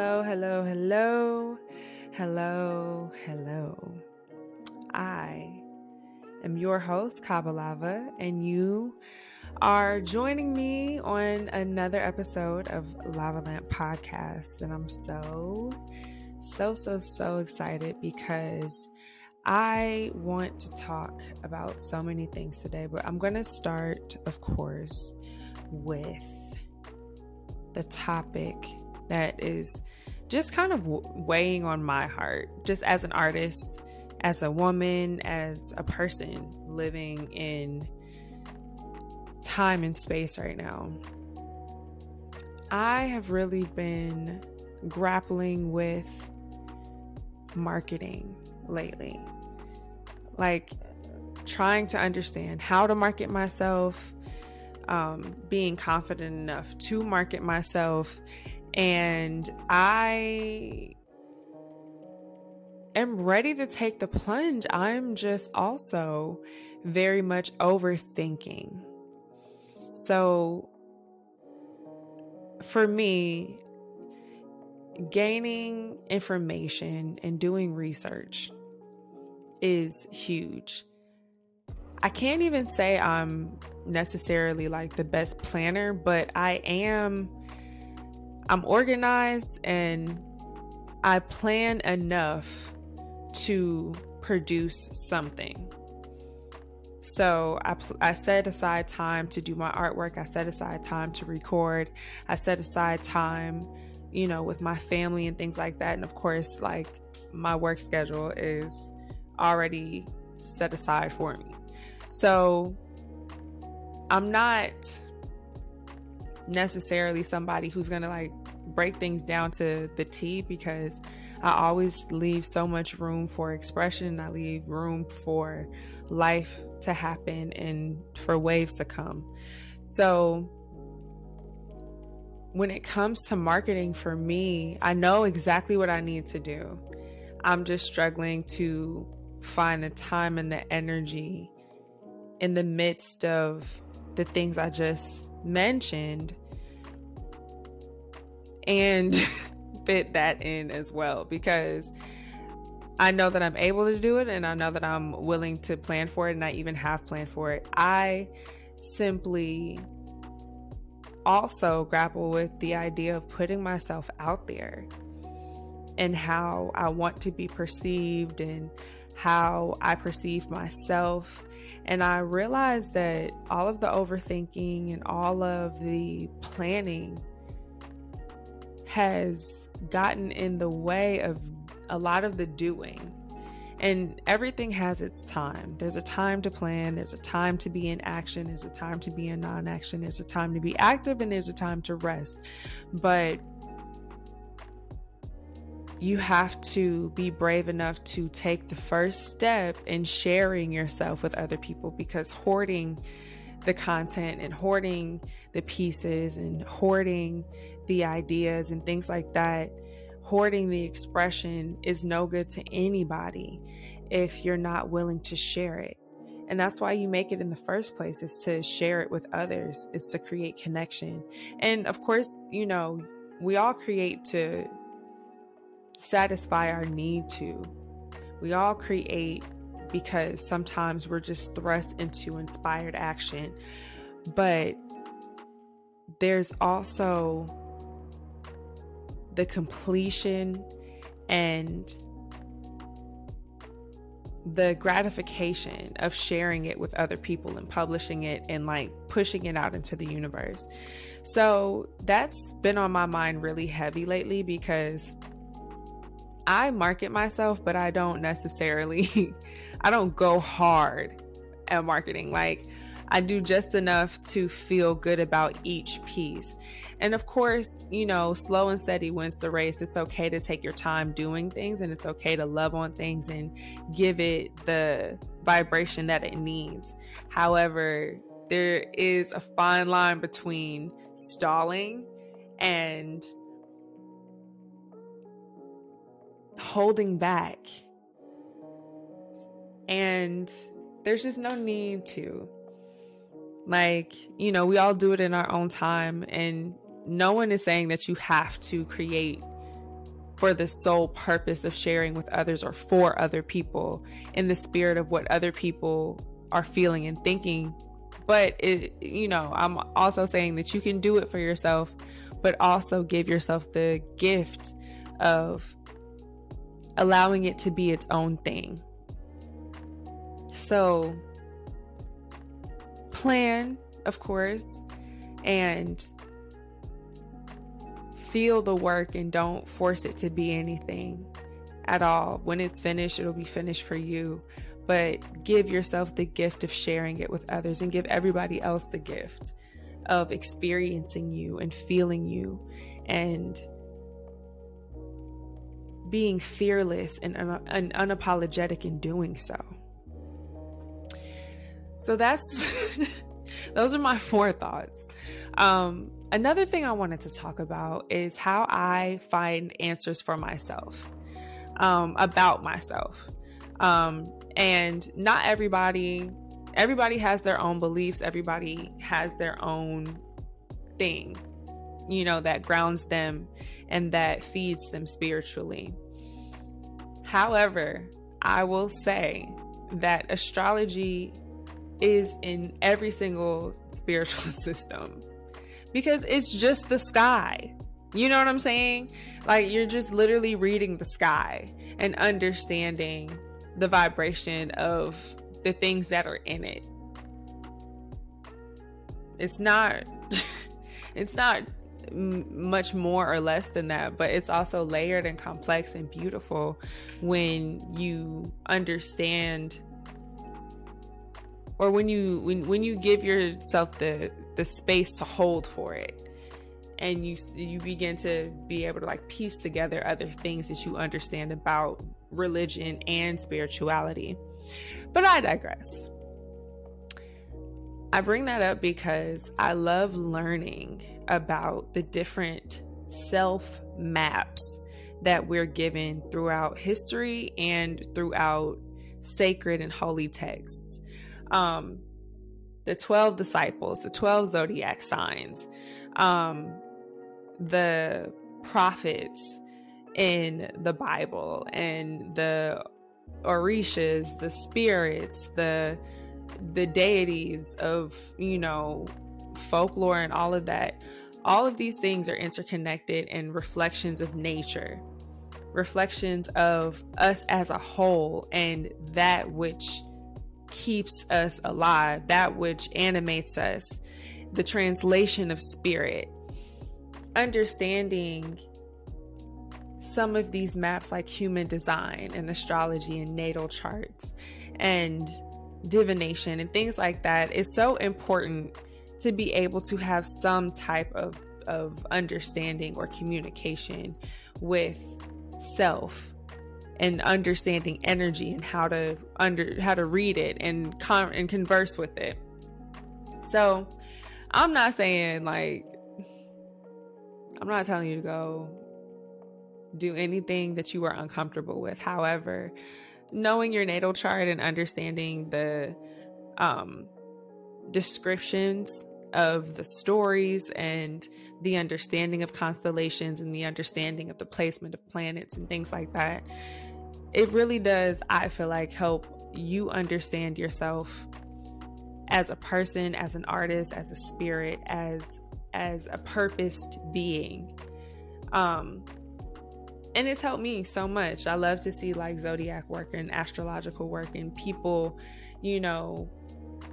hello, hello, hello, hello. hello. I am your host, Kabalava, and you are joining me on another episode of Lava Lamp Podcast. And I'm so, so, so, so excited because I want to talk about so many things today, but I'm going to start, of course, with the topic that is just kind of weighing on my heart, just as an artist, as a woman, as a person living in time and space right now. I have really been grappling with marketing lately. Like trying to understand how to market myself, um, being confident enough to market myself. And I am ready to take the plunge. I'm just also very much overthinking. So, for me, gaining information and doing research is huge. I can't even say I'm necessarily like the best planner, but I am I'm organized and I plan enough to produce something. So I, I set aside time to do my artwork. I set aside time to record. I set aside time, you know, with my family and things like that. And of course, like my work schedule is already set aside for me. So I'm not necessarily somebody who's going to like break things down to the T because I always leave so much room for expression. I leave room for life to happen and for waves to come. So when it comes to marketing for me, I know exactly what I need to do. I'm just struggling to find the time and the energy in the midst of the things I just mentioned and fit that in as well because I know that I'm able to do it and I know that I'm willing to plan for it and I even have planned for it. I simply also grapple with the idea of putting myself out there and how I want to be perceived and how I perceive myself and I realized that all of the overthinking and all of the planning has gotten in the way of a lot of the doing. And everything has its time. There's a time to plan, there's a time to be in action, there's a time to be in non action, there's a time to be active, and there's a time to rest. But you have to be brave enough to take the first step in sharing yourself with other people because hoarding the content and hoarding the pieces and hoarding the ideas and things like that, hoarding the expression is no good to anybody if you're not willing to share it. And that's why you make it in the first place is to share it with others, is to create connection. And of course, you know, we all create to satisfy our need to. We all create because sometimes we're just thrust into inspired action. But there's also the completion and the gratification of sharing it with other people and publishing it and like pushing it out into the universe. So that's been on my mind really heavy lately because I market myself, but I don't necessarily I don't go hard at marketing. Like I do just enough to feel good about each piece. And of course, you know, slow and steady wins the race. It's okay to take your time doing things and it's okay to love on things and give it the vibration that it needs. However, there is a fine line between stalling and holding back. And there's just no need to. Like, you know, we all do it in our own time, and no one is saying that you have to create for the sole purpose of sharing with others or for other people in the spirit of what other people are feeling and thinking. But it, you know, I'm also saying that you can do it for yourself, but also give yourself the gift of allowing it to be its own thing. So, plan, of course, and feel the work and don't force it to be anything at all. When it's finished, it'll be finished for you. But give yourself the gift of sharing it with others and give everybody else the gift of experiencing you and feeling you and being fearless and, un- and unapologetic in doing so. So that's those are my four thoughts. Um, another thing I wanted to talk about is how I find answers for myself, um, about myself. Um, and not everybody, everybody has their own beliefs, everybody has their own thing, you know, that grounds them and that feeds them spiritually. However, I will say that astrology is in every single spiritual system because it's just the sky. You know what I'm saying? Like you're just literally reading the sky and understanding the vibration of the things that are in it. It's not it's not much more or less than that, but it's also layered and complex and beautiful when you understand or when you when when you give yourself the the space to hold for it. And you you begin to be able to like piece together other things that you understand about religion and spirituality. But i digress. I bring that up because i love learning about the different self maps that we're given throughout history and throughout sacred and holy texts um, the 12 disciples, the 12 zodiac signs, um, the prophets in the Bible, and the orishas, the spirits, the the deities of you know folklore and all of that. All of these things are interconnected and reflections of nature, reflections of us as a whole, and that which keeps us alive, that which animates us, the translation of spirit. Understanding some of these maps, like human design and astrology and natal charts and divination and things like that, is so important to be able to have some type of, of understanding or communication with self and understanding energy and how to under how to read it and con- and converse with it. So, I'm not saying like I'm not telling you to go do anything that you are uncomfortable with. However, knowing your natal chart and understanding the um, descriptions of the stories and the understanding of constellations and the understanding of the placement of planets and things like that it really does, I feel like, help you understand yourself as a person, as an artist, as a spirit, as as a purposed being. Um and it's helped me so much. I love to see like zodiac work and astrological work and people, you know,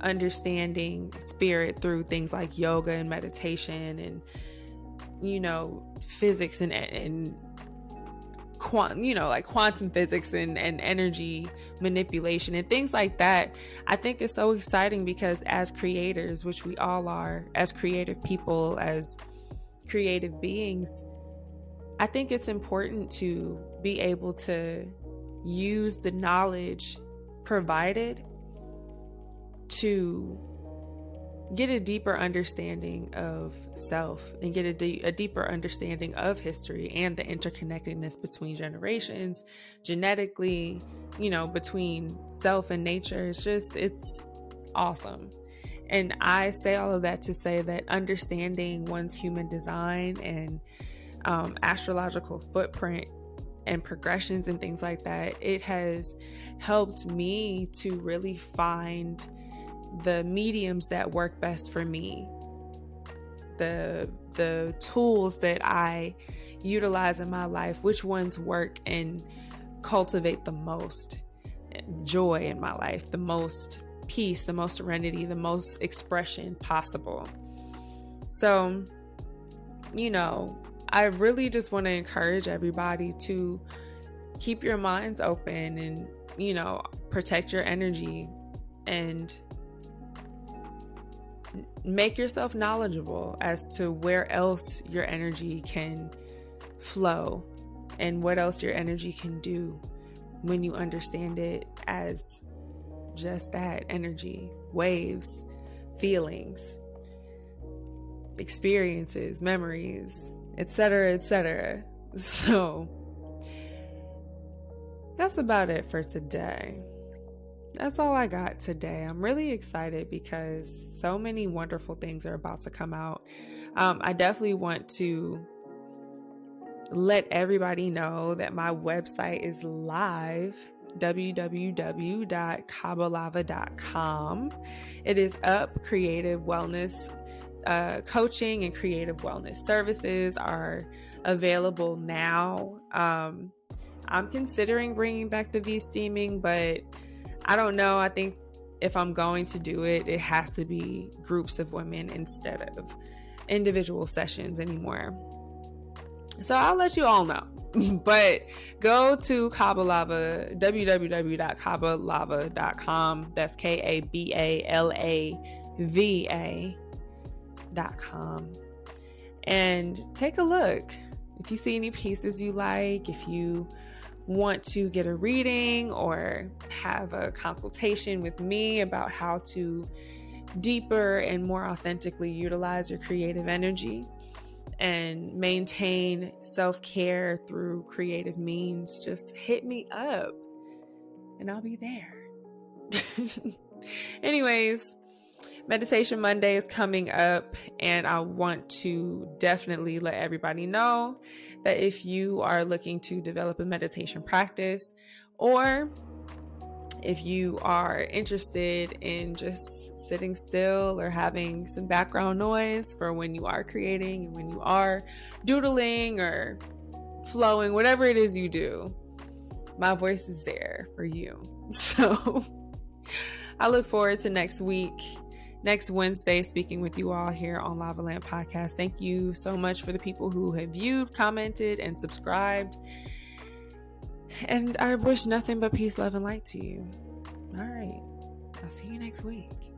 understanding spirit through things like yoga and meditation and you know, physics and and quantum, you know, like quantum physics and, and energy manipulation and things like that, I think is so exciting because as creators, which we all are, as creative people, as creative beings, I think it's important to be able to use the knowledge provided to get a deeper understanding of self and get a, de- a, deeper understanding of history and the interconnectedness between generations genetically you know between self and nature it's just it's awesome. And i say all of that to say that understanding one's human design and um, astrological footprint and progressions and things like that, it has helped me to really find the mediums that work best for me. The the tools that I utilize in my life, which ones work and cultivate the most joy in my life, the most peace, the most serenity, the most expression possible. So, you know, I really just want to encourage everybody to keep your minds open and, you know, protect your energy and make yourself knowledgeable as to where else your energy can flow and what else your energy can do when you understand it as just that energy, waves, feelings, experiences, memories, etc., etc. So that's about it for today. That's all I got today. I'm really excited because so many wonderful things are about to come out. Um, I definitely want to let everybody know that my website is live www.kabalava.com. It is up. Creative wellness uh, coaching and creative wellness services are available now. Um, I'm considering bringing back the V steaming, but I don't know. I think if I'm going to do it, it has to be groups of women instead of individual sessions anymore. So I'll let you all know. but go to Kabalava, www.kabalava.com. That's K A B A L A V A.com. And take a look. If you see any pieces you like, if you want to get a reading or have a consultation with me about how to deeper and more authentically utilize your creative energy, and maintain self care through creative means, just hit me up and I'll be there. Anyways, Meditation Monday is coming up, and I want to definitely let everybody know that if you are looking to develop a meditation practice or if you are interested in just sitting still or having some background noise for when you are creating and when you are doodling or flowing, whatever it is you do, my voice is there for you. So I look forward to next week, next Wednesday, speaking with you all here on Lava Lamp Podcast. Thank you so much for the people who have viewed, commented, and subscribed. And I wish nothing but peace, love, and light to you. All right. I'll see you next week.